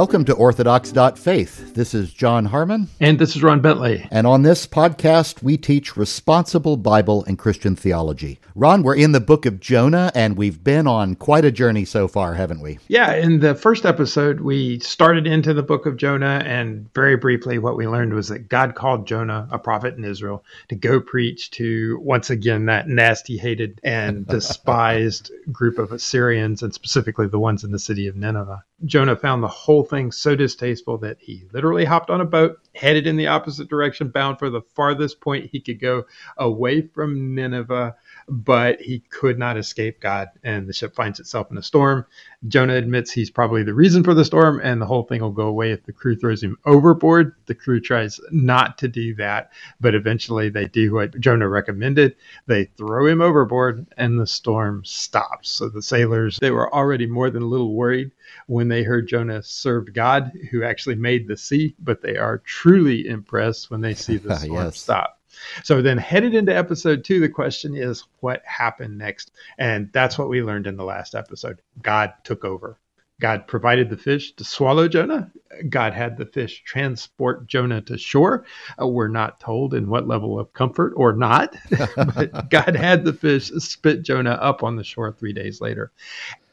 Welcome to Orthodox.Faith. This is John Harmon. And this is Ron Bentley. And on this podcast, we teach responsible Bible and Christian theology. Ron, we're in the book of Jonah, and we've been on quite a journey so far, haven't we? Yeah, in the first episode, we started into the book of Jonah, and very briefly, what we learned was that God called Jonah, a prophet in Israel, to go preach to, once again, that nasty, hated, and despised group of Assyrians, and specifically the ones in the city of Nineveh. Jonah found the whole thing so distasteful that he literally hopped on a boat, headed in the opposite direction, bound for the farthest point he could go away from Nineveh, but he could not escape God, and the ship finds itself in a storm. Jonah admits he's probably the reason for the storm, and the whole thing will go away if the crew throws him overboard. The crew tries not to do that, but eventually they do what Jonah recommended. They throw him overboard, and the storm stops. So the sailors, they were already more than a little worried when they heard Jonah served God, who actually made the sea, but they are truly impressed when they see the storm yes. stop. So then, headed into episode two, the question is what happened next? And that's what we learned in the last episode. God took over. God provided the fish to swallow Jonah. God had the fish transport Jonah to shore. Uh, we're not told in what level of comfort or not, but God had the fish spit Jonah up on the shore three days later.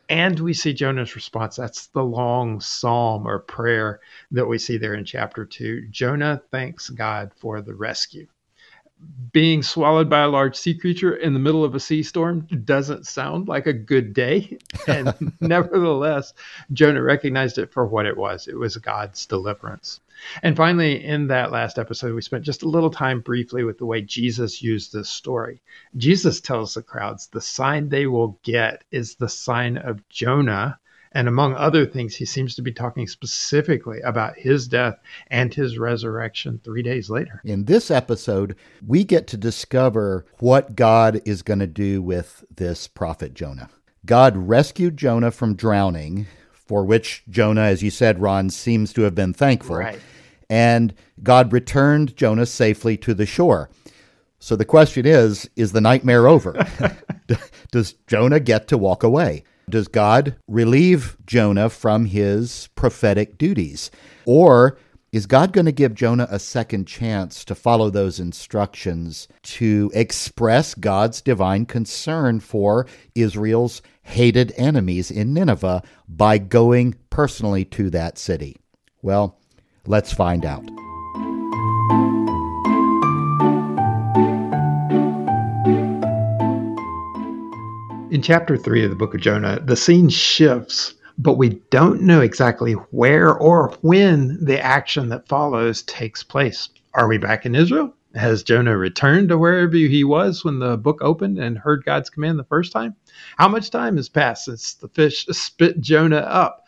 And we see Jonah's response. That's the long psalm or prayer that we see there in chapter two. Jonah thanks God for the rescue being swallowed by a large sea creature in the middle of a sea storm doesn't sound like a good day. And nevertheless, Jonah recognized it for what it was it was God's deliverance. And finally, in that last episode, we spent just a little time briefly with the way Jesus used this story. Jesus tells the crowds the sign they will get is the sign of Jonah and among other things, he seems to be talking specifically about his death and his resurrection three days later. In this episode, we get to discover what God is going to do with this prophet Jonah. God rescued Jonah from drowning, for which Jonah, as you said, Ron, seems to have been thankful. Right. And God returned Jonah safely to the shore. So the question is is the nightmare over? Does Jonah get to walk away? Does God relieve Jonah from his prophetic duties? Or is God going to give Jonah a second chance to follow those instructions to express God's divine concern for Israel's hated enemies in Nineveh by going personally to that city? Well, let's find out. In chapter 3 of the book of Jonah, the scene shifts, but we don't know exactly where or when the action that follows takes place. Are we back in Israel? Has Jonah returned to wherever he was when the book opened and heard God's command the first time? How much time has passed since the fish spit Jonah up?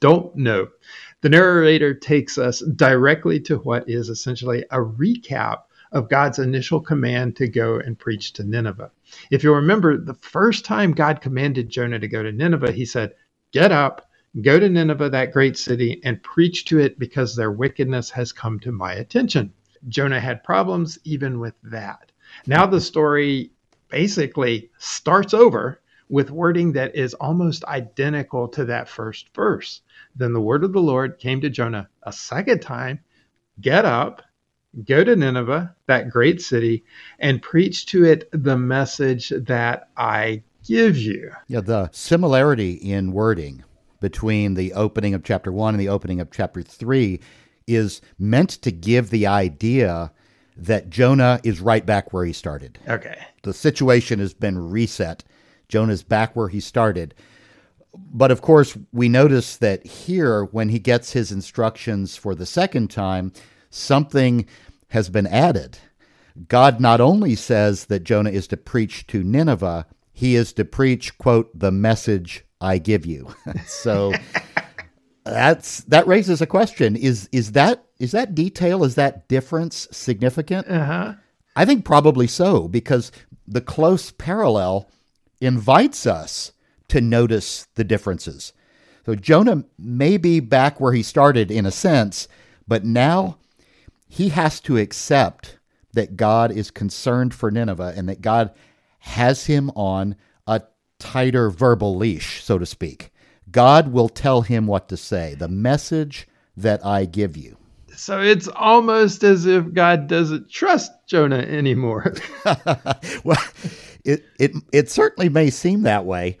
Don't know. The narrator takes us directly to what is essentially a recap of God's initial command to go and preach to Nineveh. If you remember, the first time God commanded Jonah to go to Nineveh, he said, Get up, go to Nineveh, that great city, and preach to it because their wickedness has come to my attention. Jonah had problems even with that. Now the story basically starts over with wording that is almost identical to that first verse. Then the word of the Lord came to Jonah a second time Get up, Go to Nineveh, that great city, and preach to it the message that I give you. Yeah, the similarity in wording between the opening of chapter one and the opening of chapter three is meant to give the idea that Jonah is right back where he started. Okay. The situation has been reset. Jonah's back where he started. But of course, we notice that here, when he gets his instructions for the second time, something has been added. God not only says that Jonah is to preach to Nineveh, he is to preach, quote, the message I give you. so that's that raises a question. Is is that is that detail, is that difference significant? Uh-huh. I think probably so, because the close parallel invites us to notice the differences. So Jonah may be back where he started in a sense, but now he has to accept that God is concerned for Nineveh and that God has him on a tighter verbal leash, so to speak. God will tell him what to say, the message that I give you. So it's almost as if God doesn't trust Jonah anymore. well, it, it, it certainly may seem that way.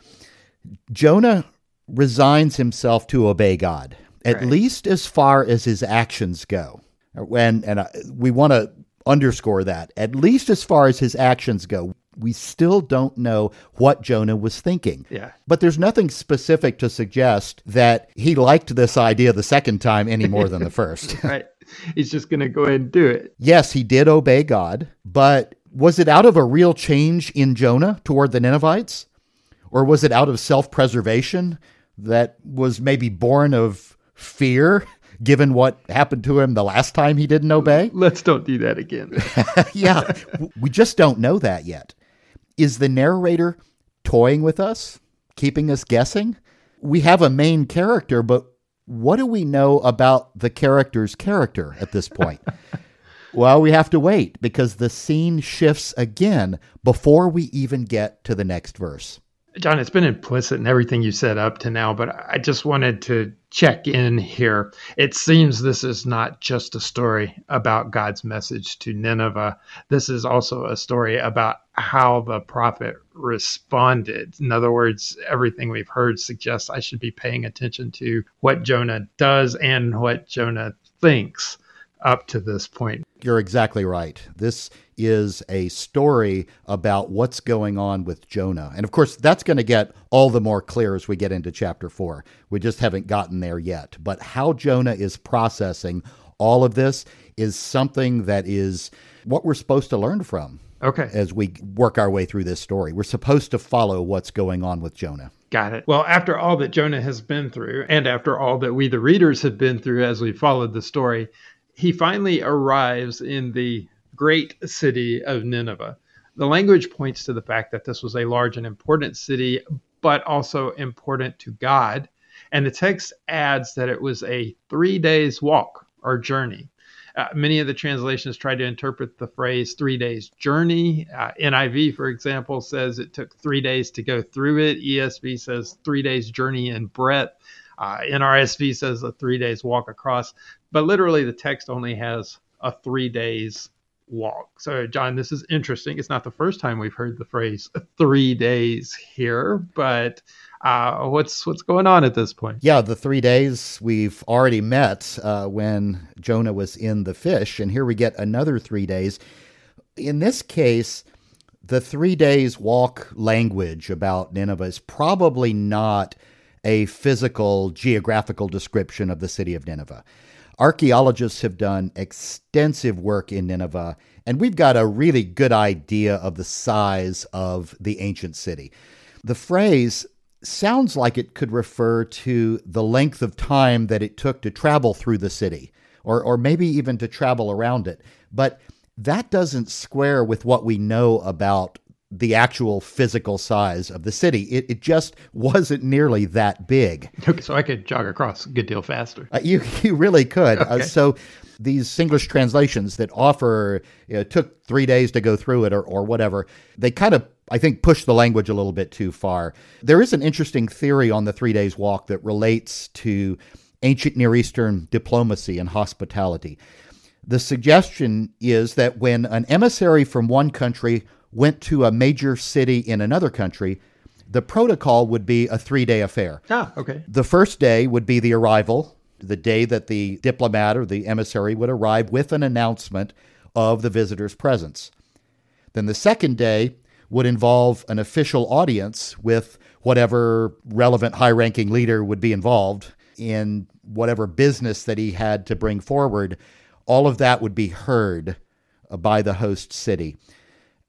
Jonah resigns himself to obey God, at right. least as far as his actions go. When, and uh, we want to underscore that, at least as far as his actions go we still don't know what Jonah was thinking. Yeah. But there's nothing specific to suggest that he liked this idea the second time any more than the first. right. He's just going to go ahead and do it. Yes, he did obey God, but was it out of a real change in Jonah toward the Ninevites? Or was it out of self preservation that was maybe born of fear? Given what happened to him the last time he didn't obey? Let's don't do that again. yeah, we just don't know that yet. Is the narrator toying with us, keeping us guessing? We have a main character, but what do we know about the character's character at this point? well, we have to wait because the scene shifts again before we even get to the next verse. John, it's been implicit in everything you said up to now, but I just wanted to check in here. It seems this is not just a story about God's message to Nineveh. This is also a story about how the prophet responded. In other words, everything we've heard suggests I should be paying attention to what Jonah does and what Jonah thinks up to this point. You're exactly right. This is a story about what's going on with Jonah. And of course, that's going to get all the more clear as we get into chapter four. We just haven't gotten there yet. But how Jonah is processing all of this is something that is what we're supposed to learn from. Okay. As we work our way through this story, we're supposed to follow what's going on with Jonah. Got it. Well, after all that Jonah has been through, and after all that we, the readers, have been through as we followed the story, he finally arrives in the great city of Nineveh. The language points to the fact that this was a large and important city, but also important to God. And the text adds that it was a three days walk or journey. Uh, many of the translations try to interpret the phrase three days journey. Uh, NIV, for example, says it took three days to go through it. ESV says three days journey in breadth. Uh, NRSV says a three days walk across, but literally the text only has a three days walk. So, John, this is interesting. It's not the first time we've heard the phrase three days here, but uh, what's what's going on at this point? Yeah, the three days we've already met uh, when Jonah was in the fish, and here we get another three days. In this case, the three days walk language about Nineveh is probably not a physical, geographical description of the city of Nineveh. Archaeologists have done extensive work in Nineveh, and we've got a really good idea of the size of the ancient city. The phrase sounds like it could refer to the length of time that it took to travel through the city, or, or maybe even to travel around it. But that doesn't square with what we know about the actual physical size of the city. It, it just wasn't nearly that big. Okay, so I could jog across a good deal faster. Uh, you, you really could. Uh, okay. Uh, so these English translations that offer, you know, took three days to go through it or, or whatever, they kind of, I think, push the language a little bit too far. There is an interesting theory on the three days walk that relates to ancient Near Eastern diplomacy and hospitality. The suggestion is that when an emissary from one country went to a major city in another country, the protocol would be a three day affair. Ah, okay. The first day would be the arrival, the day that the diplomat or the emissary would arrive with an announcement of the visitor's presence. Then the second day would involve an official audience with whatever relevant high ranking leader would be involved in whatever business that he had to bring forward. All of that would be heard by the host city.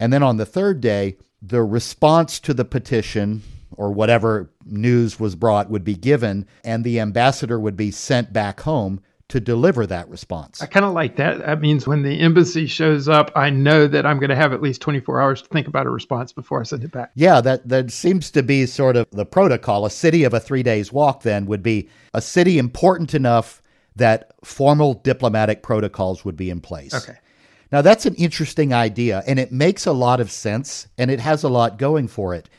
And then on the third day, the response to the petition or whatever news was brought would be given, and the ambassador would be sent back home to deliver that response. I kind of like that. That means when the embassy shows up, I know that I'm going to have at least 24 hours to think about a response before I send it back. Yeah, that that seems to be sort of the protocol. A city of a 3 days walk then would be a city important enough that formal diplomatic protocols would be in place. Okay. Now, that's an interesting idea, and it makes a lot of sense, and it has a lot going for it.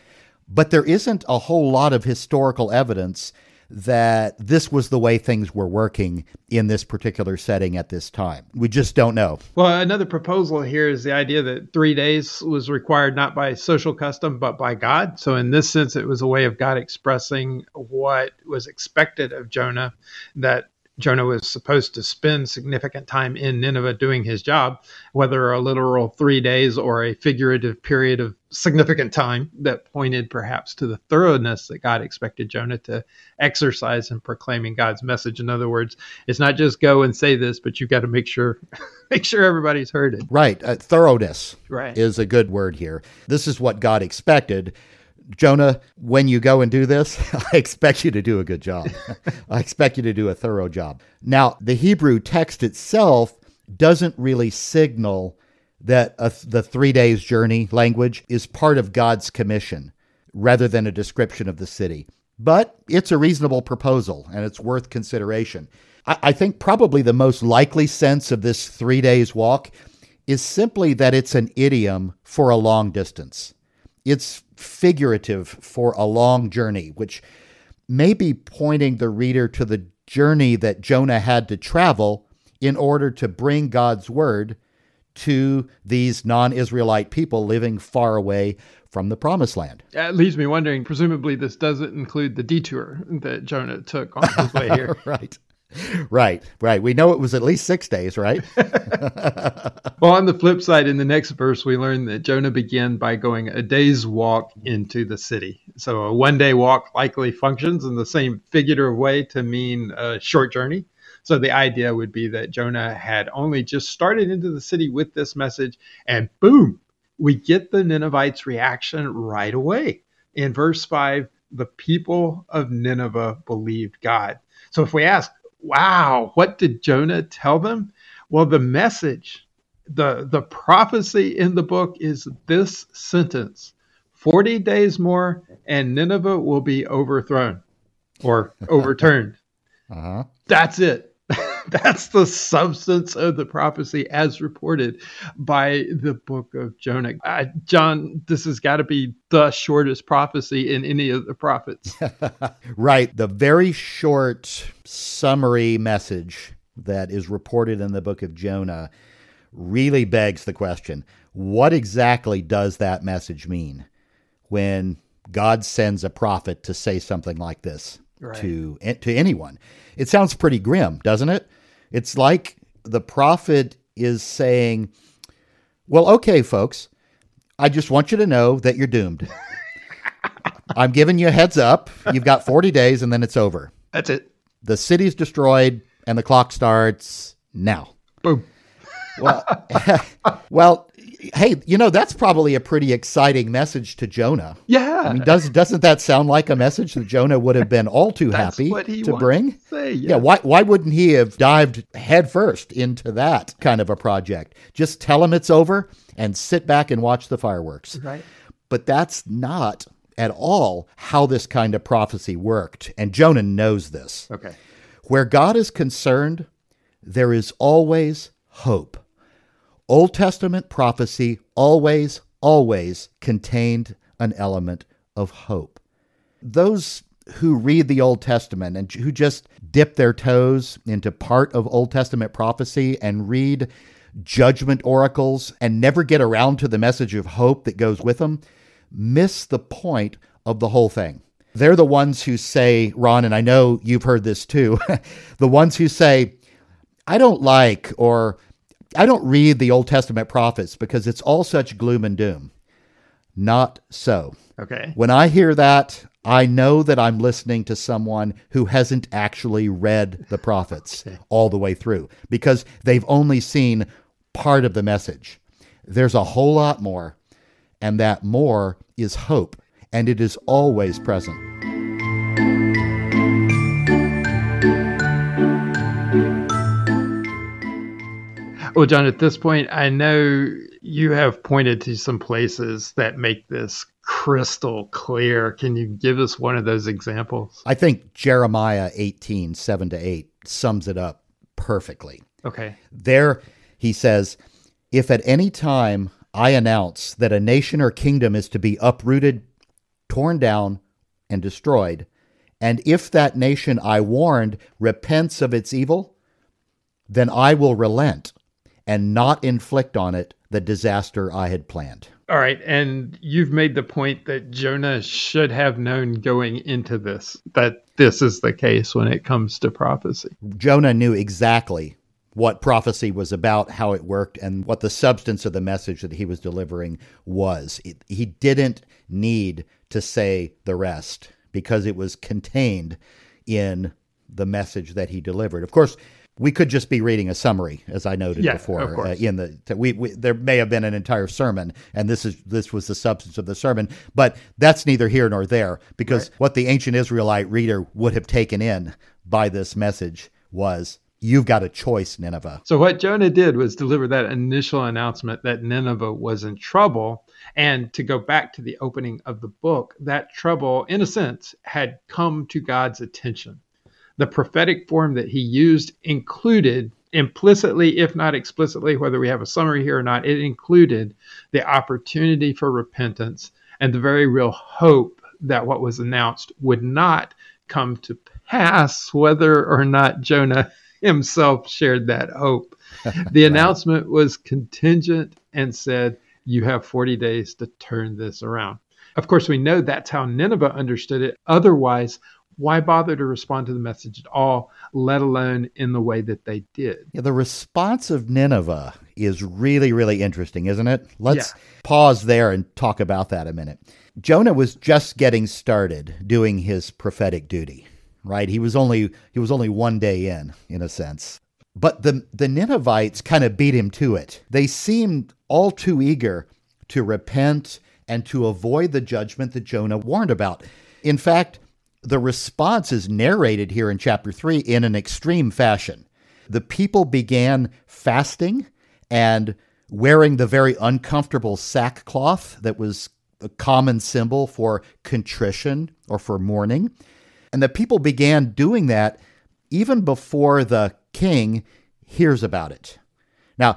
But there isn't a whole lot of historical evidence that this was the way things were working in this particular setting at this time. We just don't know. Well, another proposal here is the idea that three days was required not by social custom, but by God. So, in this sense, it was a way of God expressing what was expected of Jonah, that Jonah was supposed to spend significant time in Nineveh doing his job, whether a literal three days or a figurative period of significant time that pointed perhaps to the thoroughness that God expected Jonah to exercise in proclaiming God's message. In other words, it's not just go and say this, but you've got to make sure make sure everybody's heard it. Right. Uh, thoroughness right. is a good word here. This is what God expected. Jonah, when you go and do this, I expect you to do a good job. I expect you to do a thorough job. Now, the Hebrew text itself doesn't really signal that a, the three days journey language is part of God's commission rather than a description of the city. But it's a reasonable proposal and it's worth consideration. I, I think probably the most likely sense of this three days walk is simply that it's an idiom for a long distance. It's figurative for a long journey, which may be pointing the reader to the journey that Jonah had to travel in order to bring God's word to these non Israelite people living far away from the promised land. That leaves me wondering, presumably, this doesn't include the detour that Jonah took on his way here. right. Right, right. We know it was at least six days, right? well, on the flip side, in the next verse, we learn that Jonah began by going a day's walk into the city. So a one day walk likely functions in the same figurative way to mean a short journey. So the idea would be that Jonah had only just started into the city with this message, and boom, we get the Ninevites' reaction right away. In verse 5, the people of Nineveh believed God. So if we ask, wow, what did Jonah tell them? Well, the message, the, the prophecy in the book is this sentence 40 days more, and Nineveh will be overthrown or overturned. uh-huh. That's it. That's the substance of the prophecy as reported by the book of Jonah. Uh, John, this has got to be the shortest prophecy in any of the prophets. right. The very short summary message that is reported in the book of Jonah really begs the question what exactly does that message mean when God sends a prophet to say something like this? right. to to anyone. It sounds pretty grim, doesn't it? It's like the prophet is saying, "Well, okay, folks, I just want you to know that you're doomed. I'm giving you a heads up. You've got 40 days and then it's over. That's it. The city's destroyed and the clock starts now." Boom. Well, well, hey, you know that's probably a pretty exciting message to Jonah. Yeah, I mean, does doesn't that sound like a message that Jonah would have been all too happy to bring? To say, yes. Yeah, why why wouldn't he have dived headfirst into that kind of a project? Just tell him it's over and sit back and watch the fireworks. Right. But that's not at all how this kind of prophecy worked, and Jonah knows this. Okay. Where God is concerned, there is always hope. Old Testament prophecy always, always contained an element of hope. Those who read the Old Testament and who just dip their toes into part of Old Testament prophecy and read judgment oracles and never get around to the message of hope that goes with them miss the point of the whole thing. They're the ones who say, Ron, and I know you've heard this too, the ones who say, I don't like or I don't read the Old Testament prophets because it's all such gloom and doom. Not so. Okay. When I hear that, I know that I'm listening to someone who hasn't actually read the prophets okay. all the way through because they've only seen part of the message. There's a whole lot more, and that more is hope, and it is always present. Well, John, at this point, I know you have pointed to some places that make this crystal clear. Can you give us one of those examples? I think Jeremiah 18, 7 to 8 sums it up perfectly. Okay. There, he says, If at any time I announce that a nation or kingdom is to be uprooted, torn down, and destroyed, And if that nation I warned repents of its evil, then I will relent and not inflict on it the disaster I had planned. All right. And you've made the point that Jonah should have known going into this that this is the case when it comes to prophecy. Jonah knew exactly what prophecy was about, how it worked, and what the substance of the message that he was delivering was. It, he didn't need to say the rest because it was contained in the message that he delivered. Of course, we could just be reading a summary, as I noted Yeah, before. uh, in the we, we there may have been an entire sermon, and this is this was the substance of the sermon. But that's neither here nor there, because what the ancient Israelite reader would have taken in by this message was, "You've got a choice, Nineveh." So, what Jonah did was deliver that initial announcement that Nineveh was in trouble. And to go back to the opening of the book, that trouble, in a sense, had come to God's attention. The prophetic form that he used included implicitly, if not explicitly, whether we have a summary here or not, it included the opportunity for repentance and the very real hope that what was announced would not come to pass, whether or not Jonah himself shared that hope. The announcement was contingent and said, You have 40 days to turn this around. Of course, we know that's how Nineveh understood it. Otherwise, why bother to respond to the message at all, let alone in the way that they did? Yeah, the response of Nineveh is really, really interesting, isn't it? Let's Yeah. pause there and talk about that a minute. Jonah was just getting started doing his prophetic duty, right? He was only he was only one day in, in a sense. But the the Ninevites kind of beat him to it. They seemed all too eager to repent and to avoid the judgment that Jonah warned about. In fact, the response is narrated here in chapter 3 in an extreme fashion. The people began fasting and wearing the very uncomfortable sackcloth that was a common symbol for contrition or for mourning. And the people began doing that even before the king hears about it. Now,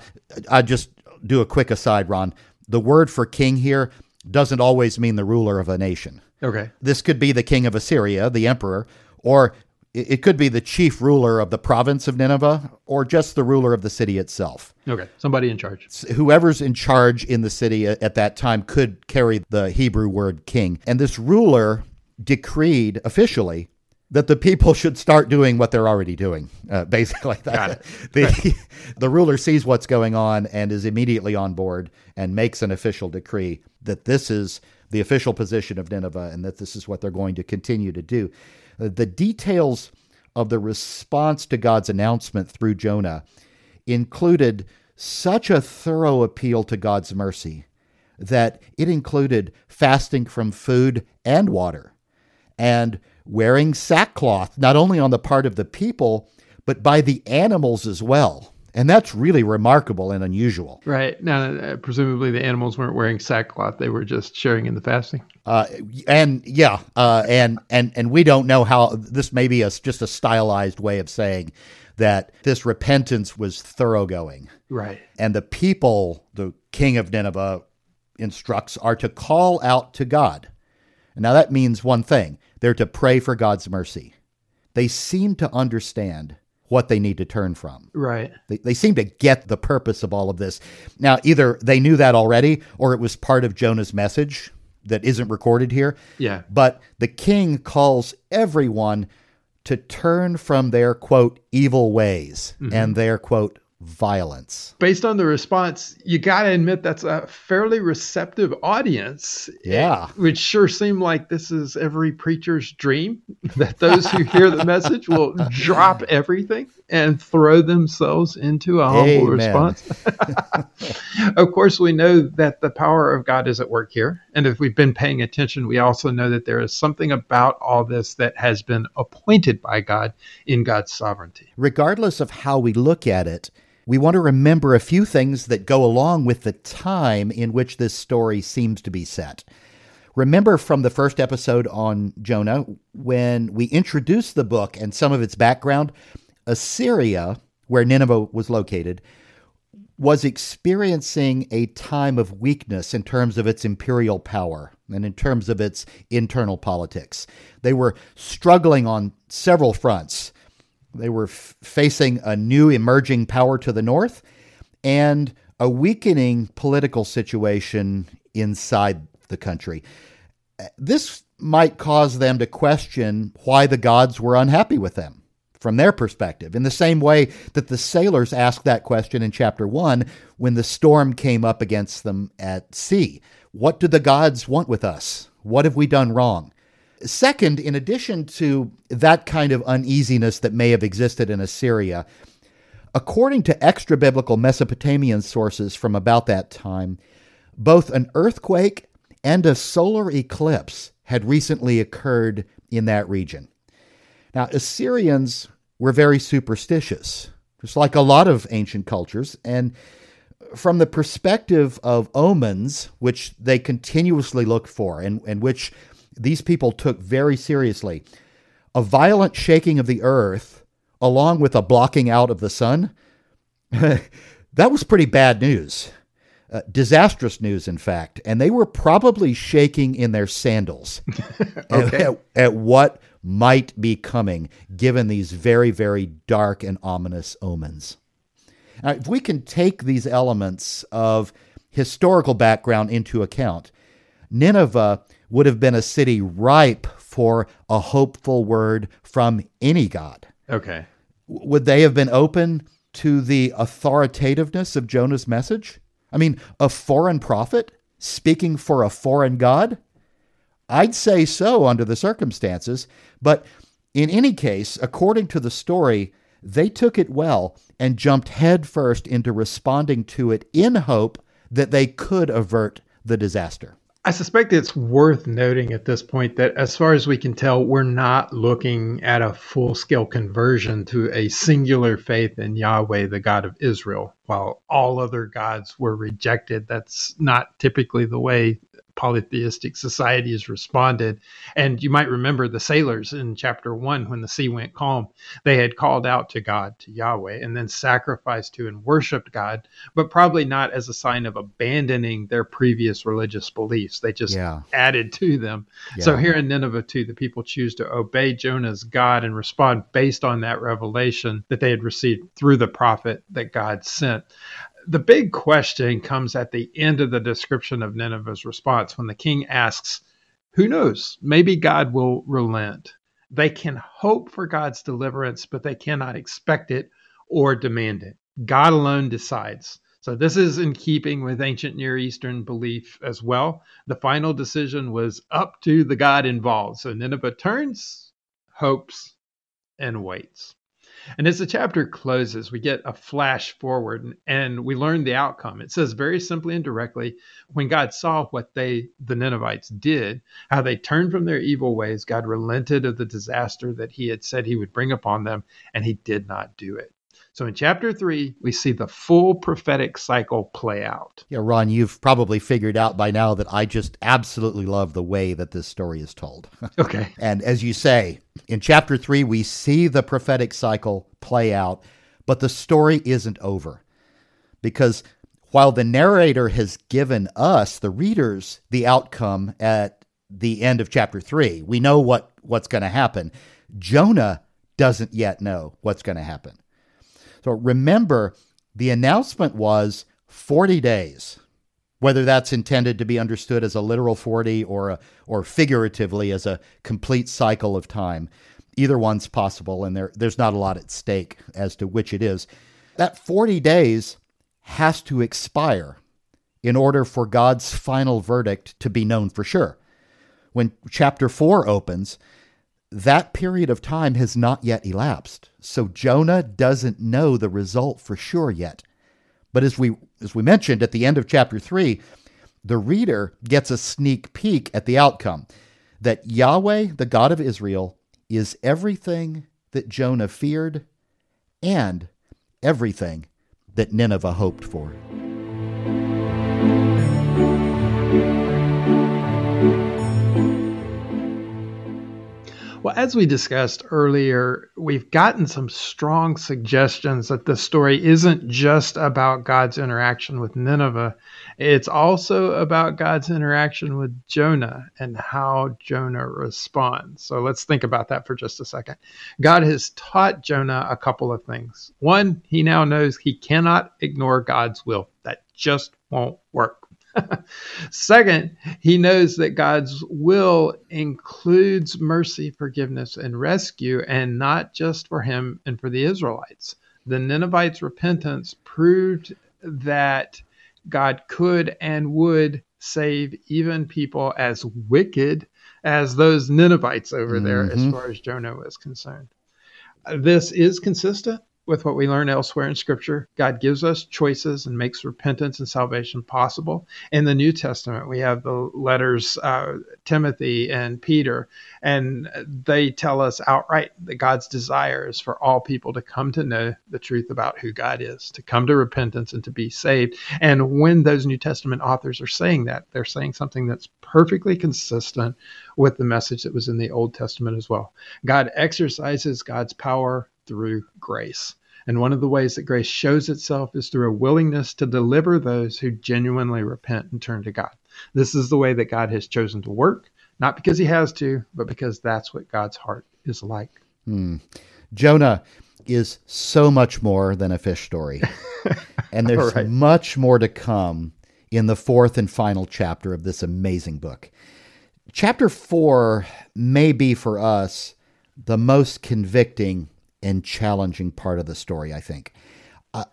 I just do a quick aside, Ron. The word for king here doesn't always mean the ruler of a nation. Okay. This could be the king of Assyria, the emperor, or it could be the chief ruler of the province of Nineveh, or just the ruler of the city itself. Okay. Somebody in charge. Whoever's in charge in the city at that time could carry the Hebrew word king. And this ruler decreed officially that the people should start doing what they're already doing. Uh, basically, Got it. the the ruler sees what's going on and is immediately on board and makes an official decree that this is the official position of Nineveh and that this is what they're going to continue to do. Uh, the details of the response to God's announcement through Jonah included such a thorough appeal to God's mercy that it included fasting from food and water and wearing sackcloth, not only on the part of the people, but by the animals as well. And that's really remarkable and unusual. Right. Now, uh, presumably the animals weren't wearing sackcloth. They were just sharing in the fasting. Uh, and yeah, uh, and and and we don't know how this may be a, just a stylized way of saying that this repentance was thoroughgoing. Right. And the people, the king of Nineveh instructs, are to call out to God. Now that means one thing they're to pray for God's mercy. They seem to understand what they need to turn from. Right. They, they seem to get the purpose of all of this. Now, either they knew that already or it was part of Jonah's message that isn't recorded here. Yeah. But the king calls everyone to turn from their quote evil ways mm-hmm. and their quote violence. Based on the response, you got to admit that's a fairly receptive audience. Yeah. It would sure seem like this is every preacher's dream that those who hear the message will drop everything and throw themselves into a humble Amen. response. of course, we know that the power of God is at work here. And if we've been paying attention, we also know that there is something about all this that has been appointed by God in God's sovereignty. Regardless of how we look at it, we want to remember a few things that go along with the time in which this story seems to be set. Remember from the first episode on Jonah, when we introduced the book and some of its background, Assyria, where Nineveh was located, was experiencing a time of weakness in terms of its imperial power and in terms of its internal politics. They were struggling on several fronts. They were f- facing a new emerging power to the north and a weakening political situation inside the country. Uh, this might cause them to question why the gods were unhappy with them from their perspective, in the same way that the sailors asked that question in chapter 1 when the storm came up against them at sea. What do the gods want with us? What have we done wrong? Second, in addition to that kind of uneasiness that may have existed in Assyria, according to extra biblical Mesopotamian sources from about that time, both an earthquake and a solar eclipse had recently occurred in that region. Now, Assyrians were very superstitious, just like a lot of ancient cultures. And from the perspective of omens, which they continuously looked for and, and which these people took very seriously, a violent shaking of the earth, along with a blocking out of the sun, that was pretty bad news. Uh, disastrous news, in fact. And they were probably shaking in their sandals okay. at, at, what might be coming, given these very, very dark and ominous omens. Now, if we can take these elements of historical background into account, Nineveh would have been a city ripe for a hopeful word from any god. Okay. Would they have been open to the authoritativeness of Jonah's message? I mean, a foreign prophet speaking for a foreign god? I'd say so under the circumstances, but in any case, according to the story, they took it well and jumped headfirst into responding to it in hope that they could avert the disaster. I suspect it's worth noting at this point that, as far as we can tell, we're not looking at a full scale conversion to a singular faith in Yahweh, the God of Israel, while all other gods were rejected. That's not typically the way polytheistic societies responded. And you might remember the sailors in chapter one, when the sea went calm, they had called out to God, to Yahweh, and then sacrificed to and worshiped God, but probably not as a sign of abandoning their previous religious beliefs. They just yeah. added to them. Yeah. So here in Nineveh, too, the people choose to obey Jonah's God and respond based on that revelation that they had received through the prophet that God sent the big question comes at the end of the description of Nineveh's response when the king asks, Who knows? Maybe God will relent. They can hope for God's deliverance, but they cannot expect it or demand it. God alone decides. So, this is in keeping with ancient Near Eastern belief as well. The final decision was up to the God involved. So, Nineveh turns, hopes, and waits. And as the chapter closes, we get a flash forward and we learn the outcome. It says very simply and directly when God saw what they, the Ninevites, did, how they turned from their evil ways, God relented of the disaster that he had said he would bring upon them, and he did not do it. So in chapter three, we see the full prophetic cycle play out. Yeah, Ron, you've probably figured out by now that I just absolutely love the way that this story is told. Okay. and as you say, in chapter three, we see the prophetic cycle play out, but the story isn't over. Because while the narrator has given us, the readers, the outcome at the end of chapter three, we know what, what's going to happen. Jonah doesn't yet know what's going to happen. So remember, the announcement was 40 days, whether that's intended to be understood as a literal 40 or, a, or figuratively as a complete cycle of time. Either one's possible, and there, there's not a lot at stake as to which it is. That 40 days has to expire in order for God's final verdict to be known for sure. When chapter 4 opens, that period of time has not yet elapsed. So Jonah doesn't know the result for sure yet. But as we as we mentioned at the end of chapter 3, the reader gets a sneak peek at the outcome that Yahweh, the God of Israel, is everything that Jonah feared and everything that Nineveh hoped for. Well, as we discussed earlier, we've gotten some strong suggestions that the story isn't just about God's interaction with Nineveh, it's also about God's interaction with Jonah and how Jonah responds. So let's think about that for just a second. God has taught Jonah a couple of things. One, he now knows he cannot ignore God's will, that just won't work. Second, he knows that God's will includes mercy, forgiveness, and rescue, and not just for him and for the Israelites. The Ninevites' repentance proved that God could and would save even people as wicked as those Ninevites over mm-hmm. there, as mm-hmm. far as Jonah was concerned. This is consistent with what we learn elsewhere in Scripture. God gives us choices and makes repentance and salvation possible. In the New Testament, we have the letters uh, Timothy and Peter, and they tell us outright that God's desire is for all people to come to know the truth about who God is, to come to repentance and to be saved. And when those New Testament authors are saying that, they're saying something that's perfectly consistent with the message that was in the Old Testament as well. God exercises God's power through grace. And one of the ways that grace shows itself is through a willingness to deliver those who genuinely repent and turn to God. This is the way that God has chosen to work, not because he has to, but because that's what God's heart is like. Hmm. Jonah is so much more than a fish story. and there's right. much more to come in the fourth and final chapter of this amazing book. Chapter four may be for us the most convicting and challenging part of the story, I think.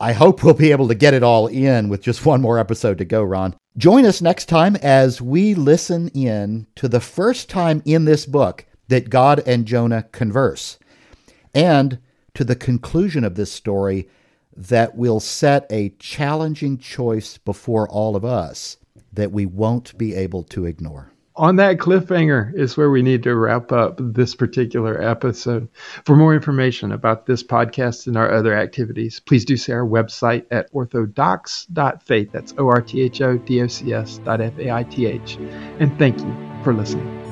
I hope we'll be able to get it all in with just one more episode to go, Ron. Join us next time as we listen in to the first time in this book that God and Jonah converse, and to the conclusion of this story that will set a challenging choice before all of us that we won't be able to ignore on that cliffhanger is where we need to wrap up this particular episode. For more information about this podcast and our other activities, please do see our website at orthodox.faith. That's O R T H O D O C S dot F A I T H. And thank you for listening.